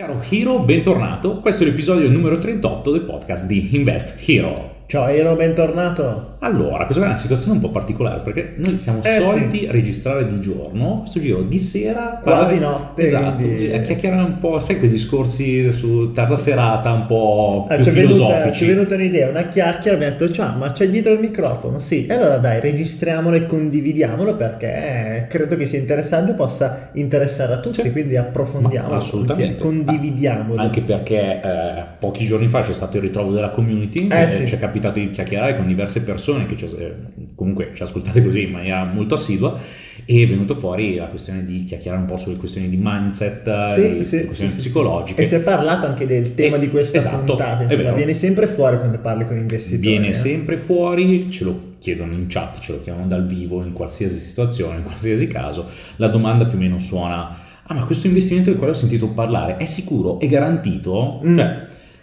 Caro Hero, bentornato. Questo è l'episodio numero 38 del podcast di Invest Hero. Ciao Hero, bentornato. Allora, questa è una situazione un po' particolare perché noi siamo Eh, soliti sì. registrare di giorno, questo giro di sera, Quasi parlare- notte, Esatto, quindi- a chiacchierare un po', sai quei discorsi su tarda serata un po' Ah, più ci, è venuta, filosofici. ci è venuta un'idea, una chiacchiera, mi ha detto, ciao, ma c'è dietro il microfono? Sì, e allora dai, registriamolo e condividiamolo perché credo che sia interessante e possa interessare a tutti, Sì. quindi approfondiamolo, Ma assolutamente. condividiamolo. Anche perché eh, pochi giorni fa c'è stato il ritrovo della community, Eh, sì. ci è capitato di chiacchierare con diverse persone che ci- eh, comunque ci ascoltate così in maniera molto assidua e è venuto fuori la questione di chiacchierare un po' sulle questioni di mindset, Sì, sì, questioni sì, psicologiche. E si è parlato anche del tema Eh, di questa esatto, puntata, insomma, viene sempre fuori quando parli con investitori. Viene eh. sempre fuori, ce lo chiedono in chat, ce lo chiedono dal vivo, in qualsiasi situazione, in qualsiasi caso. La domanda più o meno suona: Ah, ma questo investimento del quale ho sentito parlare è sicuro? È garantito? Mm. Cioè,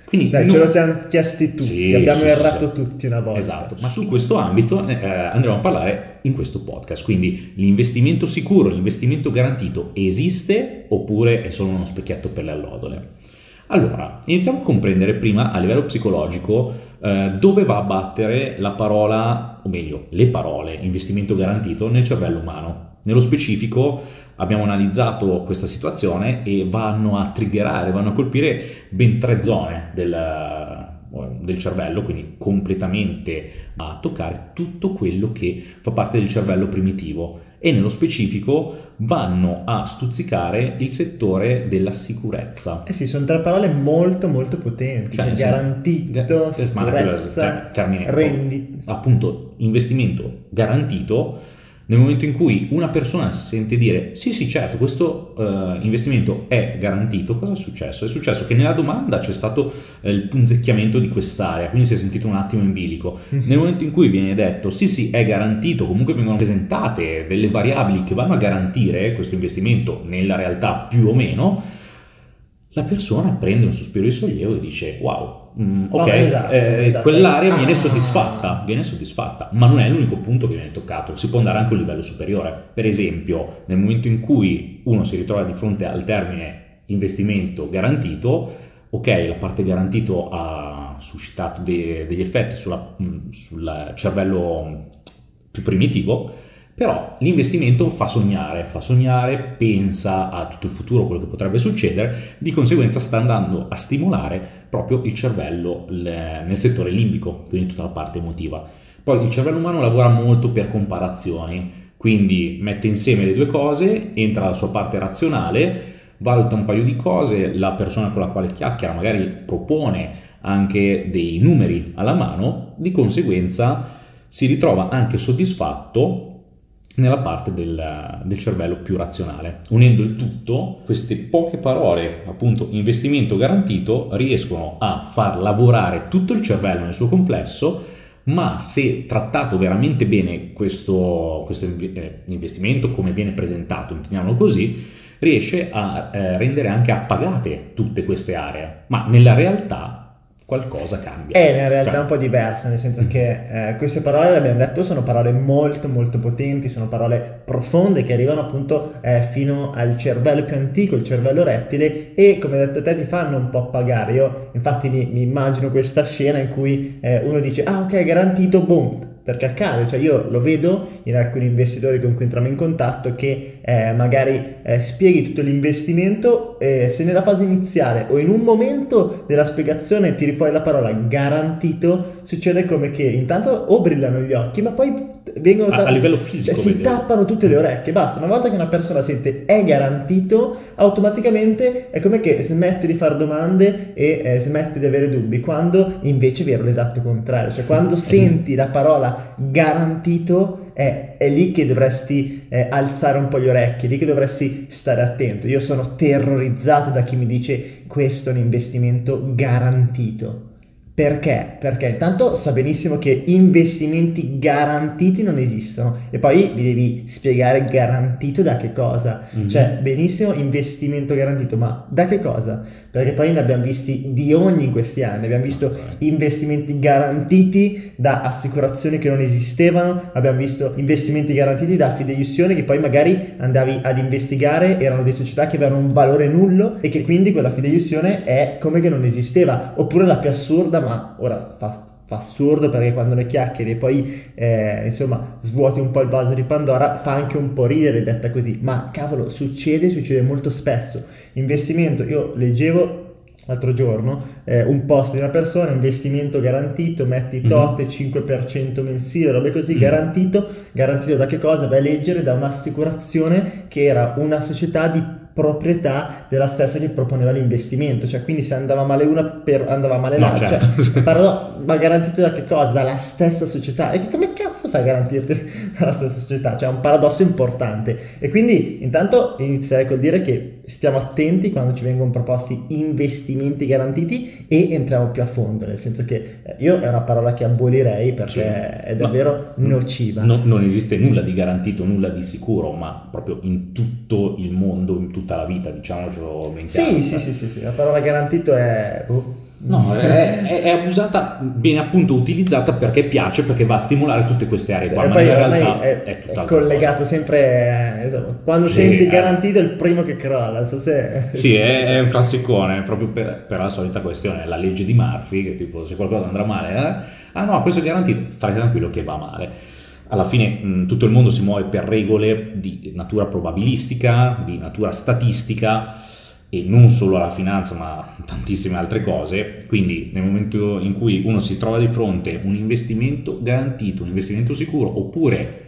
quindi Dai, non- ce lo siamo chiesti tutti, Sì, abbiamo sì, errato sì. tutti una volta. Esatto, ma su questo ambito eh, andremo a parlare in questo podcast. Quindi l'investimento sicuro, l'investimento garantito esiste oppure è solo uno specchietto per le allodole? Allora, iniziamo a comprendere prima a livello psicologico eh, dove va a battere la parola, o meglio, le parole investimento garantito nel cervello umano. Nello specifico abbiamo analizzato questa situazione e vanno a triggerare, vanno a colpire ben tre zone del, del cervello, quindi completamente a toccare tutto quello che fa parte del cervello primitivo e nello specifico vanno a stuzzicare il settore della sicurezza. Eh sì, sono tre parole molto molto potenti, Cioè, cioè, sì. garantito, Eh, il sicurezza, ter- termine- rendi... appunto investimento garantito nel momento in cui una persona si sente dire sì sì certo questo eh, investimento è garantito cosa è successo? È successo che nella domanda c'è stato eh, il punzecchiamento di quest'area quindi si è sentito un attimo in bilico nel momento in cui viene detto sì sì è garantito comunque vengono presentate delle variabili che vanno a garantire questo investimento nella realtà più o meno la persona prende un sospiro di sollievo e dice wow mm, ok Oh, esatto, eh, esatto. quell'area viene soddisfatta viene soddisfatta ma non è l'unico punto che viene toccato si può andare anche a un livello superiore per esempio nel momento in cui uno si ritrova di fronte al termine investimento garantito ok la parte garantito ha suscitato de- degli effetti sulla- mm, sul cervello più primitivo però l'investimento fa sognare, fa sognare, pensa a tutto il futuro, quello che potrebbe succedere, di conseguenza sta andando a stimolare proprio il cervello nel settore limbico, quindi tutta la parte emotiva. Poi il cervello umano lavora molto per comparazioni, quindi mette insieme le due cose, entra la sua parte razionale, valuta un paio di cose, la persona con la quale chiacchiera magari propone anche dei numeri alla mano, di conseguenza si ritrova anche soddisfatto nella parte del, del cervello più razionale. Unendo il tutto, queste poche parole, appunto investimento garantito, riescono a far lavorare tutto il cervello nel suo complesso, ma se trattato veramente bene questo, questo eh, investimento, come viene presentato, intendiamolo così, riesce a eh, rendere anche appagate tutte queste aree, ma nella realtà qualcosa cambia. È in realtà Cioè, un po' diversa, nel senso che eh, queste parole, l'abbiamo detto, sono parole molto molto potenti, sono parole profonde che arrivano appunto eh, fino al cervello più antico, il cervello rettile e come hai detto te ti fanno un po' appagare. Io infatti mi, mi immagino questa scena in cui eh, uno dice ah ok garantito, boom, perché accade, cioè io lo vedo in alcuni investitori con cui entriamo in contatto che eh, magari eh, spieghi tutto l'investimento e se nella fase iniziale o in un momento della spiegazione tiri fuori la parola garantito, succede come che intanto o brillano gli occhi, ma poi vengono A- a livello fisico, si vedi. tappano tutte le orecchie, basta, una volta che una persona sente è garantito, automaticamente è come che smette di fare domande e eh, smette di avere dubbi, quando invece è vero l'esatto contrario, cioè quando senti la parola garantito è, è lì che dovresti eh, alzare un po' le orecchie, è lì che dovresti stare attento. Io sono terrorizzato da chi mi dice questo è un investimento garantito. Perché? Perché intanto so benissimo che investimenti garantiti non esistono e poi vi devi spiegare garantito da che cosa. Mhm. Cioè, benissimo investimento garantito, ma da che cosa? perché poi ne abbiamo visti di ogni in questi anni, abbiamo visto investimenti garantiti da assicurazioni che non esistevano, abbiamo visto investimenti garantiti da fideiussione che poi magari andavi ad investigare, erano delle società che avevano un valore nullo e che quindi quella fideiussione è come che non esisteva, oppure la più assurda, ma ora fa fa assurdo perché quando ne chiacchieri e poi eh, insomma svuoti un po' il vaso di Pandora fa anche un po' ridere detta così ma cavolo succede succede molto spesso investimento io leggevo l'altro giorno eh, un post di una persona investimento garantito metti mhm. tot mm-hmm. 5% mensile robe così mm-hmm. garantito garantito da che cosa? vai a leggere da un'assicurazione che era una società di proprietà della stessa che proponeva l'investimento, cioè quindi se andava male una per, andava male no, l'altra, certo. cioè, parlo, ma garantito da che cosa? Dalla stessa società e che come cazzo fai a garantirti dalla stessa società? Cioè è un paradosso importante e quindi intanto inizierei col dire che stiamo attenti quando ci vengono proposti investimenti garantiti e entriamo più a fondo, nel senso che eh, io è una parola che abolirei perché sì. è davvero no, nociva. No, non esiste nulla di garantito, nulla di sicuro, ma proprio in tutto il mondo, in tutta la vita, diciamocelo. Sì, sì, sì, sì, sì, la parola garantito è... Uh. No, è, è, è, abusata, viene appunto utilizzata perché piace, perché va a stimolare tutte queste aree qua, e ma in realtà è, è, è collegato cosa. sempre, eh, insomma, quando sì, senti eh. garantito è il primo che crolla, so se... Sì, è, un classicone, proprio per, per, la solita questione, la legge di Murphy, che tipo se qualcosa andrà male, eh? ah no, questo è garantito, stai tranquillo che va male alla fine mh, tutto il mondo si muove per regole di natura probabilistica, di natura statistica e non solo alla finanza ma tantissime altre cose, quindi nel momento in cui uno si trova di fronte un investimento garantito, un investimento sicuro oppure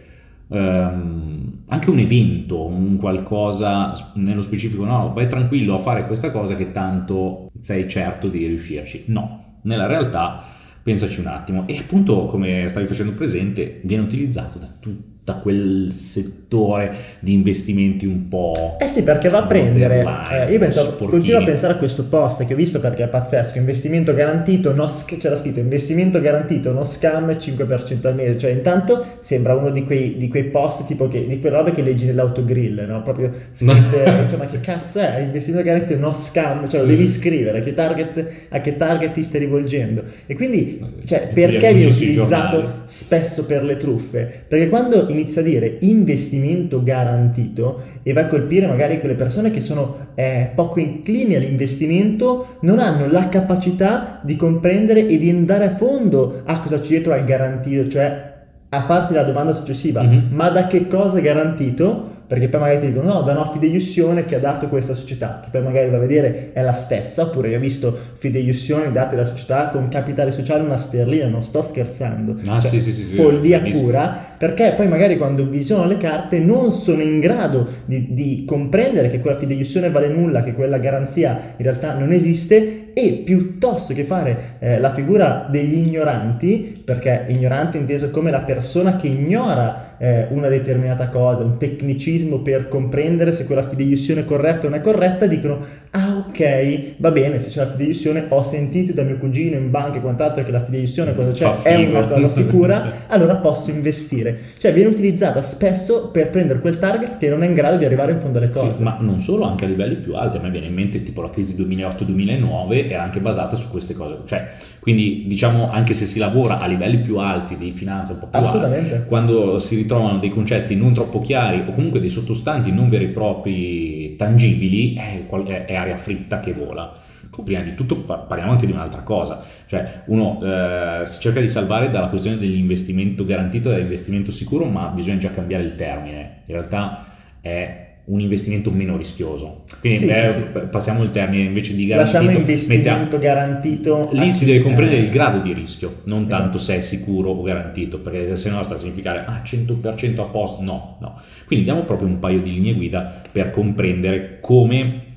ehm, anche un evento, un qualcosa nello specifico, no, vai tranquillo a fare questa cosa che tanto sei certo di riuscirci. No, nella realtà pensaci un attimo. E appunto, come stavi facendo presente, viene utilizzato da tutti da quel settore di investimenti un po'... Eh sì, perché va a prendere... Eh, io penso, continuo a pensare a questo post che ho visto perché è pazzesco, investimento garantito, no, c'era scritto investimento garantito, no scam, 5% al mese, cioè intanto sembra uno di quei, di quei post tipo che, di quelle robe che leggi nell'autogrill, no? Proprio scritte, insomma che cazzo è, investimento garantito, no scam, cioè lo devi mm. scrivere, a che target, a che target ti stai rivolgendo. E quindi, cioè, perché viene utilizzato spesso per le truffe? Perché quando inizia a dire investimento garantito e va a colpire magari quelle persone che sono eh, poco inclini all'investimento, non hanno la capacità di comprendere e di andare a fondo a cosa c'è dietro al garantito, cioè a farti la domanda successiva, mm-hmm. ma da che cosa è garantito? Perché poi magari ti dicono no, da una fideiussione che ha dato questa società, che poi magari va a vedere è la stessa, oppure io ho visto fideiussioni date da società con capitale sociale una sterlina, non sto scherzando, ah, cioè, sì, sì, sì, follia pura, perché poi magari quando visionano le carte non sono in grado di, di comprendere che quella fideiussione vale nulla, che quella garanzia in realtà non esiste e piuttosto che fare eh, la figura degli ignoranti, perché ignorante inteso come la persona che ignora eh, una determinata cosa, un tecnicismo per comprendere se quella fideiussione è corretta o non è corretta, dicono ah ok, va bene, se c'è la fideiussione, ho sentito da mio cugino in banca e quant'altro che la fideiussione cosa c'è è una cosa sicura, allora posso investire. Cioè viene utilizzata spesso per prendere quel target che non è in grado di arrivare in fondo alle cose. Sì, ma non solo, anche a livelli più alti, a me viene in mente tipo la crisi 2008-2009 era anche basata su queste cose, cioè quindi diciamo anche se si lavora a livelli più alti di finanza, un po' più. Alti, quando si ritrovano dei concetti non troppo chiari o comunque dei sottostanti non veri e propri tangibili, è, è aria fritta che vola. Prima di tutto parliamo anche di un'altra cosa, cioè uno eh, si cerca di salvare dalla questione dell'investimento garantito dell'investimento sicuro, ma bisogna già cambiare il termine. In realtà è un investimento meno rischioso. Quindi sì, beh, sì, sì. passiamo il termine invece di garantito. Lasciamo investimento mettiamo, garantito. Lì si deve comprendere il grado di rischio, non esatto. tanto se è sicuro o garantito, perché se no sta a significare ah 100% a posto, no, no. Quindi diamo proprio un paio di linee guida per comprendere come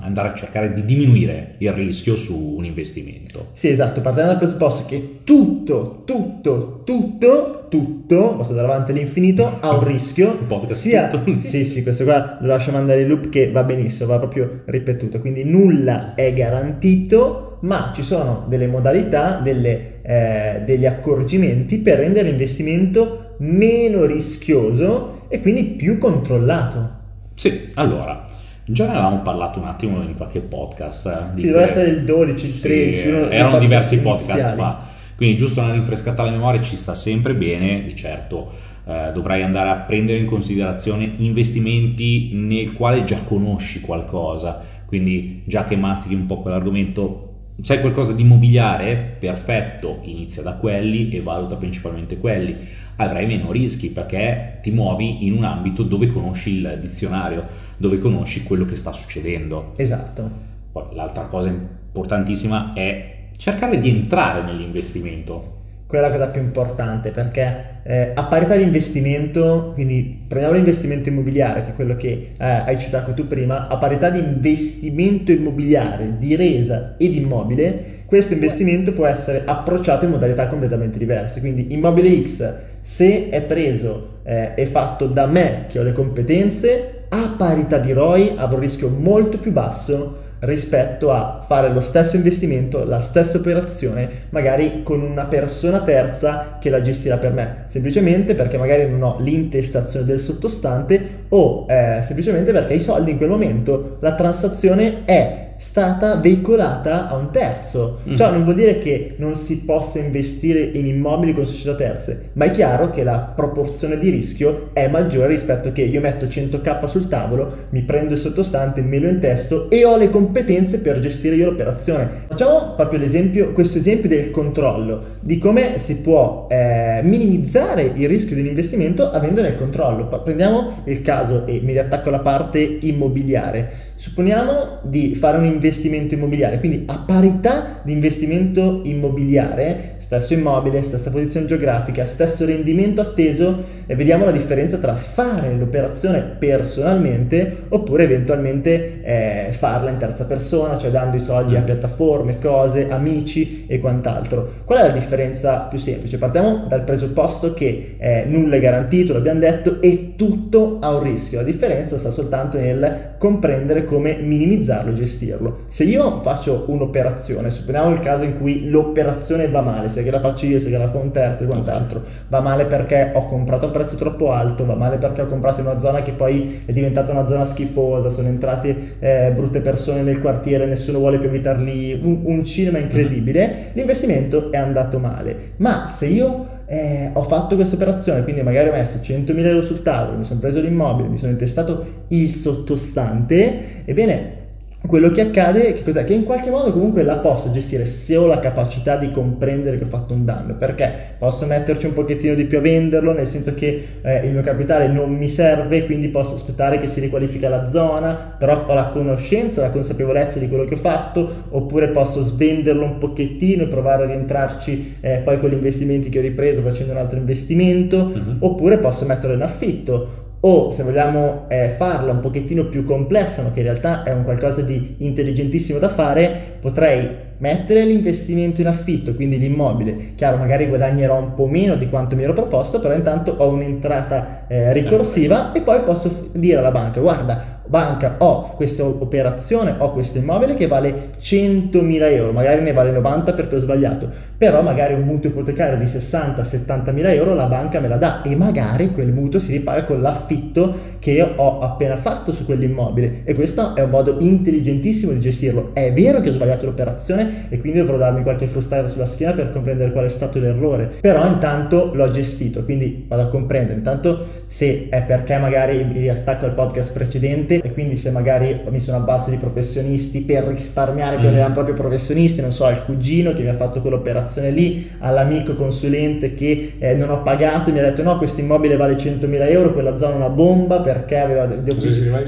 andare a cercare di diminuire il rischio su un investimento. Sì, esatto, partendo dal presupposto che tutto, tutto, tutto, tutto, posso andare avanti all'infinito, ha un rischio. un sia, sì, sì, questo qua lo lasciamo andare in loop che va benissimo, va proprio ripetuto, quindi nulla è garantito, ma ci sono delle modalità, delle, eh, degli accorgimenti per rendere l'investimento meno rischioso e quindi più controllato. Sì, allora Già ne avevamo parlato un attimo in qualche podcast. eh, Sì, doveva essere il 12, il Sì, 13, uno dei erano diversi podcast iniziali. fa. Quindi giusto una rinfrescata alla memoria ci sta sempre bene, di certo eh, dovrai andare a prendere in considerazione investimenti nel quale già conosci qualcosa, quindi già che mastichi un po' quell'argomento, sai qualcosa di immobiliare? Perfetto, inizia da quelli e valuta principalmente quelli. Avrai meno rischi perché ti muovi in un ambito dove conosci il dizionario, dove conosci quello che sta succedendo. Esatto. Poi l'altra cosa importantissima è cercare di entrare nell'investimento. Quella è la cosa più importante perché eh, a parità di investimento, quindi prendiamo l'investimento immobiliare che è quello che eh, hai citato tu prima, a parità di investimento immobiliare, di resa e di immobile, questo investimento può essere approcciato in modalità completamente diverse. Quindi immobile X, se è preso eh, e fatto da me che ho le competenze, a parità di ROI avrò un rischio molto più basso rispetto a fare lo stesso investimento, la stessa operazione, magari con una persona terza che la gestirà per me, semplicemente perché magari non ho l'intestazione del sottostante o eh, semplicemente perché i soldi in quel momento, la transazione è stata veicolata a un terzo. Ciò non vuol dire che non si possa investire in immobili con società terze, ma è chiaro che la proporzione di rischio è maggiore rispetto che io metto 100k sul tavolo, mi prendo il sottostante, me lo intesto e ho le competenze per gestire io l'operazione. Facciamo proprio l'esempio, questo esempio del controllo, di come si può eh, minimizzare il rischio di un investimento avendone il controllo. Prendiamo il caso e mi riattacco alla parte immobiliare. Supponiamo di fare un investimento immobiliare, quindi a parità di investimento immobiliare, stesso immobile, stessa posizione geografica, stesso rendimento atteso, e vediamo la differenza tra fare l'operazione personalmente oppure eventualmente eh, farla in terza persona, cioè dando i soldi a piattaforme, cose, amici e quant'altro. Qual è la differenza più semplice? Partiamo dal presupposto che eh, nulla è garantito, l'abbiamo detto, e tutto ha un rischio. La differenza sta soltanto nel comprendere come minimizzarlo e gestirlo. Se io faccio un'operazione, supponiamo il caso in cui l'operazione va male, sia che la faccio io, sia che la fa un terzo e quant'altro, va male perché ho comprato a prezzo troppo alto, va male perché ho comprato in una zona che poi è diventata una zona schifosa, sono entrate eh, brutte persone nel quartiere, nessuno vuole più abitare lì, un, un cinema incredibile, l'investimento è andato male. Ma se io eh, ho fatto questa operazione, quindi magari ho messo 100.000 euro sul tavolo, mi sono preso l'immobile, mi sono intestato il sottostante, ebbene quello che accade che cos'è? Che in qualche modo comunque la posso gestire se ho la capacità di comprendere che ho fatto un danno, perché posso metterci un pochettino di più a venderlo, nel senso che eh, il mio capitale non mi serve, quindi posso aspettare che si riqualifica la zona, però ho la conoscenza, la consapevolezza di quello che ho fatto, oppure posso svenderlo un pochettino e provare a rientrarci eh, poi con gli investimenti che ho ripreso facendo un altro investimento, Mhm. oppure posso metterlo in affitto o se vogliamo eh, farla un pochettino più complessa, ma che in realtà è un qualcosa di intelligentissimo da fare, potrei mettere l'investimento in affitto, quindi l'immobile. Chiaro, magari guadagnerò un po' meno di quanto mi ero proposto, però intanto ho un'entrata eh, ricorsiva e poi posso dire alla banca, guarda, banca, ho questa operazione, ho questo immobile che vale 100.000 euro, magari ne vale 90 perché ho sbagliato, però magari un mutuo ipotecario di 60-70 mila euro la banca me la dà e magari quel mutuo si ripaga con l'affitto che ho appena fatto su quell'immobile e questo è un modo intelligentissimo di gestirlo. È vero che ho sbagliato l'operazione e quindi dovrò darmi qualche frustata sulla schiena per comprendere qual è stato l'errore, però intanto l'ho gestito, quindi vado a comprendere intanto se è perché magari mi riattacco al podcast precedente e quindi se magari mi sono a base di professionisti per risparmiare quelli Mm. erano proprio professionisti, non so, al cugino che mi ha fatto quell'operazione lì, all'amico consulente che eh, non ho pagato e mi ha detto no, questo immobile vale 100.000 euro, quella zona è una bomba perché aveva de- de-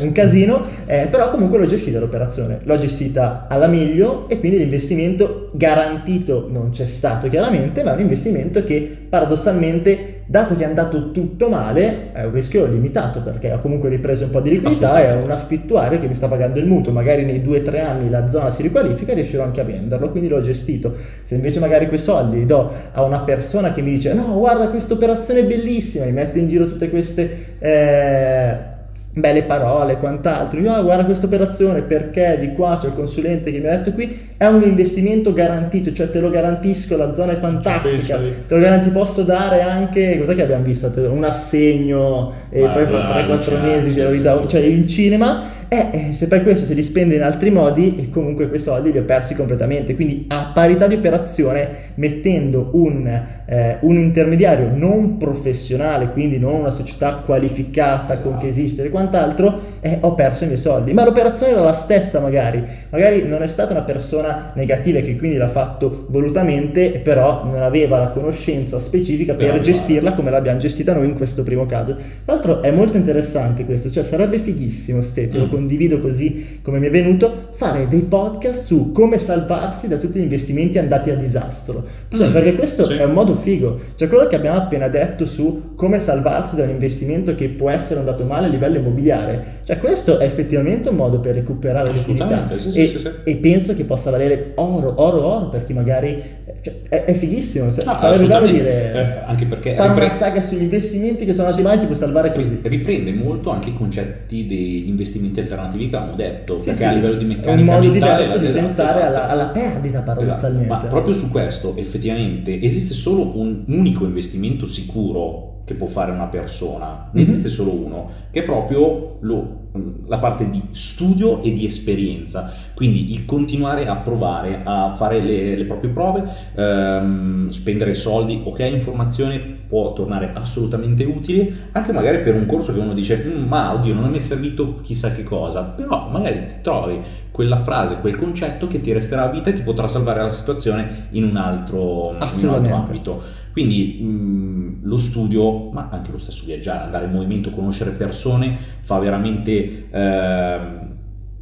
un casino, eh, però comunque l'ho gestita l'operazione, l'ho gestita alla meglio e quindi l'investimento garantito non c'è stato chiaramente, ma è un investimento che paradossalmente, dato che è andato tutto male, è un rischio limitato perché ho comunque ripreso un po' di liquidità e ho un affittuario che mi sta pagando il mutuo, magari nei due o tre anni la zona si riqualifica e riuscirò anche a venderlo, quindi l'ho gestito. Se invece magari quei soldi li do a una persona che mi dice no guarda questa operazione è bellissima, mi mette in giro tutte queste... eh, belle parole e quant'altro. Io, ah, guarda questa operazione perché di qua c'è il consulente che mi ha detto qui è un investimento garantito, cioè te lo garantisco, la zona è fantastica, Pensali. te lo garanti, posso dare anche, cos'è che abbiamo visto? Un assegno e Ma poi fra 3-4 allucinante, mesi glielo sì, ridò, cioè in cinema Eh, eh, se poi questo se li spende in altri modi, e comunque quei soldi li ho persi completamente. Quindi a parità di operazione, mettendo un, eh, un intermediario non professionale, quindi non una società qualificata esatto. con che esiste e quant'altro, eh, ho perso i miei soldi. Ma l'operazione era la stessa magari. Magari non è stata una persona negativa che quindi l'ha fatto volutamente, però non aveva la conoscenza specifica per però, gestirla come l'abbiamo gestita noi in questo primo caso. Tra l'altro è molto interessante questo, cioè sarebbe fighissimo, Ste, te lo mm. condivido così come mi è venuto, fare dei podcast su come salvarsi da tutti gli investimenti andati a disastro. Cioè, mm. Perché questo sì. è un modo figo. Cioè quello che abbiamo appena detto su come salvarsi da un investimento che può essere andato male a livello immobiliare. Cioè questo è effettivamente un modo per recuperare liquidità sì, e, sì, e, penso che possa valere oro, oro, oro per chi magari cioè, è, è, fighissimo. Cioè, sarebbe dire eh, anche perché fare ripre- una saga sugli investimenti che sono andati male ti può salvare così. Riprende molto anche i concetti degli investimenti alternativi che avevamo detto, perché a livello di meccanica è un modo diverso di esatto, pensare esatto. Alla, alla, perdita paradossalmente. Esatto. Ma proprio su questo effettivamente esiste solo un unico investimento sicuro che può fare una persona, ne esiste solo uno, che è proprio lo, la parte di studio e di esperienza, quindi il continuare a provare a fare le, le proprie prove, ehm, spendere soldi, ok, informazione può tornare assolutamente utile, anche magari per un corso che uno dice, mm, ma oddio, non mi è servito chissà che cosa, però magari ti trovi quella frase, quel concetto che ti resterà a vita e ti potrà salvare la situazione in un altro, in un altro ambito. Quindi mh, lo studio, ma anche lo stesso viaggiare, andare in movimento, conoscere persone, fa veramente eh,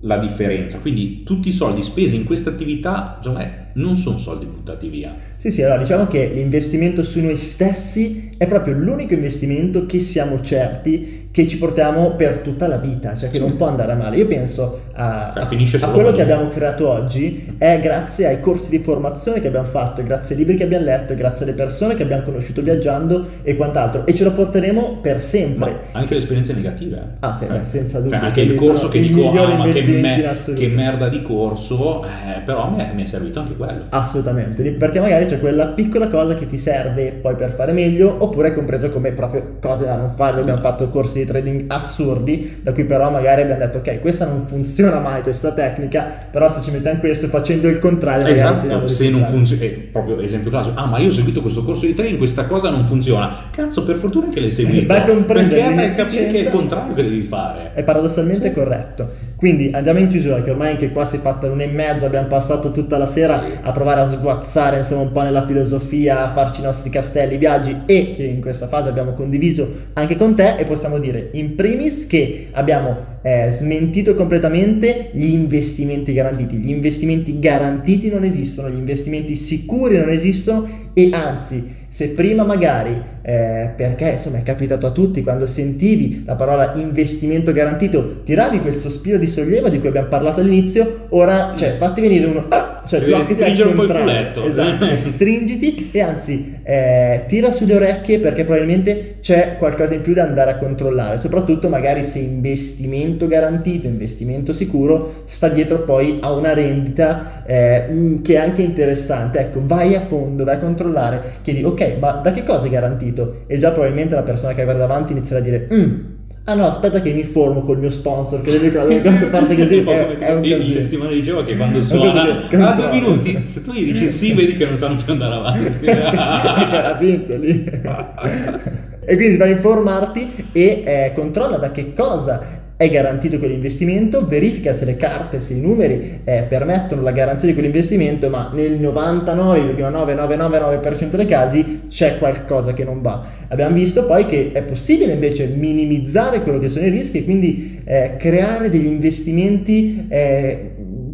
la differenza. Quindi tutti i soldi spesi in questa attività, insomma, non sono soldi buttati via. Sì, sì, allora diciamo che l'investimento su noi stessi è proprio l'unico investimento che siamo certi che ci portiamo per tutta la vita, cioè che sì. non può andare a male. Io penso a, a, a quello che abbiamo creato oggi è grazie ai corsi di formazione che abbiamo fatto, grazie ai libri che abbiamo letto, grazie alle persone che abbiamo conosciuto viaggiando e quant'altro e ce lo porteremo per sempre. Ma anche le esperienze negative. Ah sì, eh. beh, senza dubbio. Cioè, anche il corso che dico, ah, ma che, me, che, merda di corso, eh, però mi è, mi è servito anche quello. Assolutamente, perché magari c'è quella piccola cosa che ti serve poi per fare meglio oppure è compreso come proprio cose da non fare. Abbiamo fatto corsi di trading assurdi, da cui però magari abbiamo detto ok, questa non funziona mai, questa tecnica, però se ci mettiamo questo facendo il contrario... Esatto, se non funziona, eh, proprio esempio classico, ah ma io ho seguito questo corso di trading, questa cosa non funziona, cazzo per fortuna che l'hai seguito, perché hai capire che è il contrario che devi fare. È paradossalmente sì. corretto. Quindi andiamo in chiusura, che ormai anche qua si è fatta l'una e mezza, abbiamo passato tutta la sera a provare a sguazzare insomma un po' nella filosofia, a farci i nostri castelli, viaggi e che in questa fase abbiamo condiviso anche con te e possiamo dire in primis che abbiamo eh, smentito completamente gli investimenti garantiti. Gli investimenti garantiti non esistono, gli investimenti sicuri non esistono e anzi se prima magari, eh, perché insomma è capitato a tutti, quando sentivi la parola investimento garantito, tiravi quel sospiro di sollievo di cui abbiamo parlato all'inizio, ora, cioè, fatti venire uno... Ah, cioè, stringere un po' il culetto. Esatto, cioè, stringiti e anzi eh, tira sulle orecchie perché probabilmente c'è qualcosa in più da andare a controllare, soprattutto magari se investimento garantito, investimento sicuro, sta dietro poi a una rendita eh, che è anche interessante. Ecco, vai a fondo, vai a controllare, chiedi ok, ma da che cosa è garantito? E già probabilmente la persona che avrai davanti inizierà a dire... Mm, Ah no, aspetta che mi informo col mio sponsor, che deve cose, quante parte così è, è un Il testimone diceva che quando suona, a due minuti, se tu gli dici sì, vedi che non sanno più andare avanti. Era vinto lì. e quindi vai a informarti e eh, controlla da che cosa è garantito quell'investimento, verifica se le carte, se i numeri eh, permettono la garanzia di quell'investimento, ma nel 99,9999% dei casi c'è qualcosa che non va. Abbiamo visto poi che è possibile invece minimizzare quello che sono i rischi e quindi eh, creare degli investimenti eh,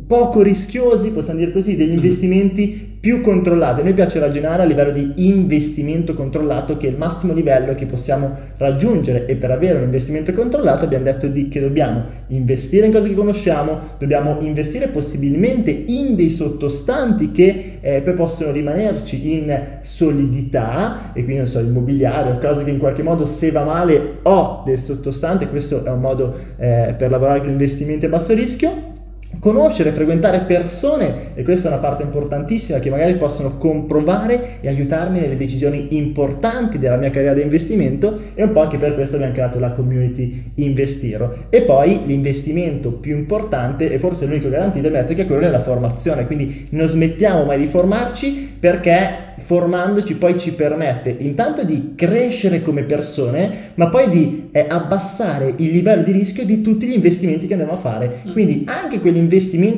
poco rischiosi, possiamo dire così, degli mm. investimenti più controllate. A noi piace ragionare a livello di investimento controllato, che è il massimo livello che possiamo raggiungere. E per avere un investimento controllato abbiamo detto di, che dobbiamo investire in cose che conosciamo, dobbiamo investire possibilmente in dei sottostanti che eh, poi possono rimanerci in solidità e quindi non so, immobiliare o cose che in qualche modo se va male ho del sottostante, questo è un modo eh, per lavorare con investimenti a basso rischio conoscere, frequentare persone e questa è una parte importantissima che magari possono comprovare e aiutarmi nelle decisioni importanti della mia carriera di investimento e un po' anche per questo abbiamo creato la community Investiro. E poi l'investimento più importante e forse l'unico garantito detto che è quello della formazione, quindi non smettiamo mai di formarci perché formandoci poi ci permette intanto di crescere come persone, ma poi di eh, abbassare il livello di rischio di tutti gli investimenti che andiamo a fare. Mm. Quindi anche quell'investimento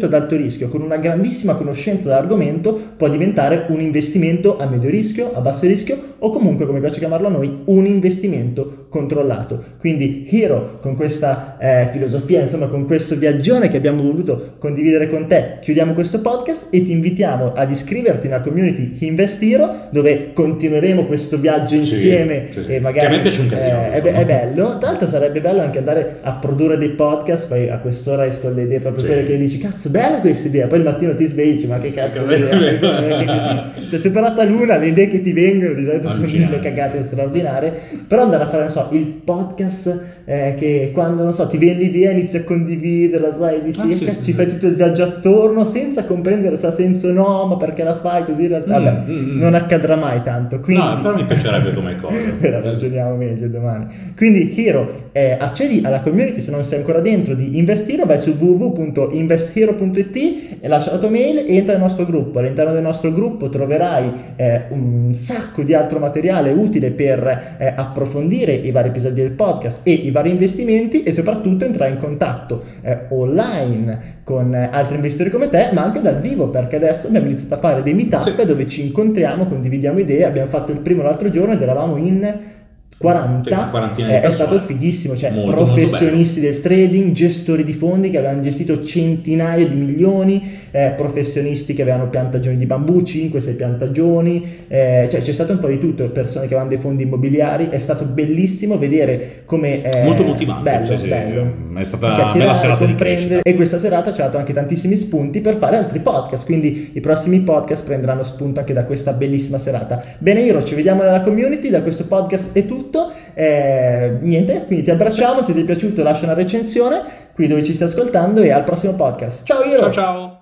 ad alto rischio con una grandissima conoscenza dell'argomento può diventare un investimento a medio rischio, a basso rischio o comunque, come piace chiamarlo a noi, un investimento controllato. Quindi Hero con questa eh, filosofia, insomma con questo viaggione che abbiamo voluto condividere con te, chiudiamo questo podcast e ti invitiamo ad iscriverti nella community Invest Hero dove continueremo questo viaggio insieme sì, sì, e magari... Che a me piace un casino. Eh, è, è, bello, tra l'altro sarebbe bello anche andare a produrre dei podcast, poi a quest'ora esco le idee proprio sì. quelle che dici, cazzo bella questa idea, poi il mattino ti svegli, ma che cazzo di idea, cioè superata l'una, le idee che ti vengono di solito sono delle cagate straordinarie, però andare a fare, non so, il podcast eh, che quando, non so, ti viene l'idea inizi a condividerla, sai, dici, ah, sì, ci sì, fai tutto il viaggio attorno senza comprendere se ha senso o no, ma perché la fai così in realtà, mm, vabbè, mm, mm. non accadrà mai tanto. Quindi... No, però mi piacerebbe come cosa. Però ragioniamo meglio domani. Quindi, Hero, eh, accedi alla community se non sei ancora dentro di Investiro, vai su www.investhero.it e lascia la tua mail e entra nel nostro gruppo. All'interno del nostro gruppo troverai eh, un sacco di altro materiale utile per eh, approfondire i vari episodi del podcast e i vari investimenti e soprattutto entrare in contatto eh, online con eh, altri investitori come te, ma anche dal vivo, perché adesso abbiamo iniziato a fare dei meetup sì. dove ci incontriamo, condividiamo idee, abbiamo fatto il primo l'altro giorno ed eravamo in 40 eh, è stato fighissimo, cioè molto, professionisti molto del trading, gestori di fondi che avevano gestito centinaia di milioni, eh, professionisti che avevano piantagioni di bambù, 5-6 piantagioni, eh, cioè c'è stato un po' di tutto, persone che avevano dei fondi immobiliari, è stato bellissimo vedere come... Eh, molto motivante, bello, sì, bello. è stata una bella serata comprendere e questa serata ci ha dato anche tantissimi spunti per fare altri podcast, quindi i prossimi podcast prenderanno spunto anche da questa bellissima serata. Bene Iro, ci vediamo nella community, da questo podcast è tutto tutto. Eh, niente, quindi ti abbracciamo, se ti è piaciuto lascia una recensione qui dove ci stai ascoltando e al prossimo podcast. Ciao Iro! Ciao ciao!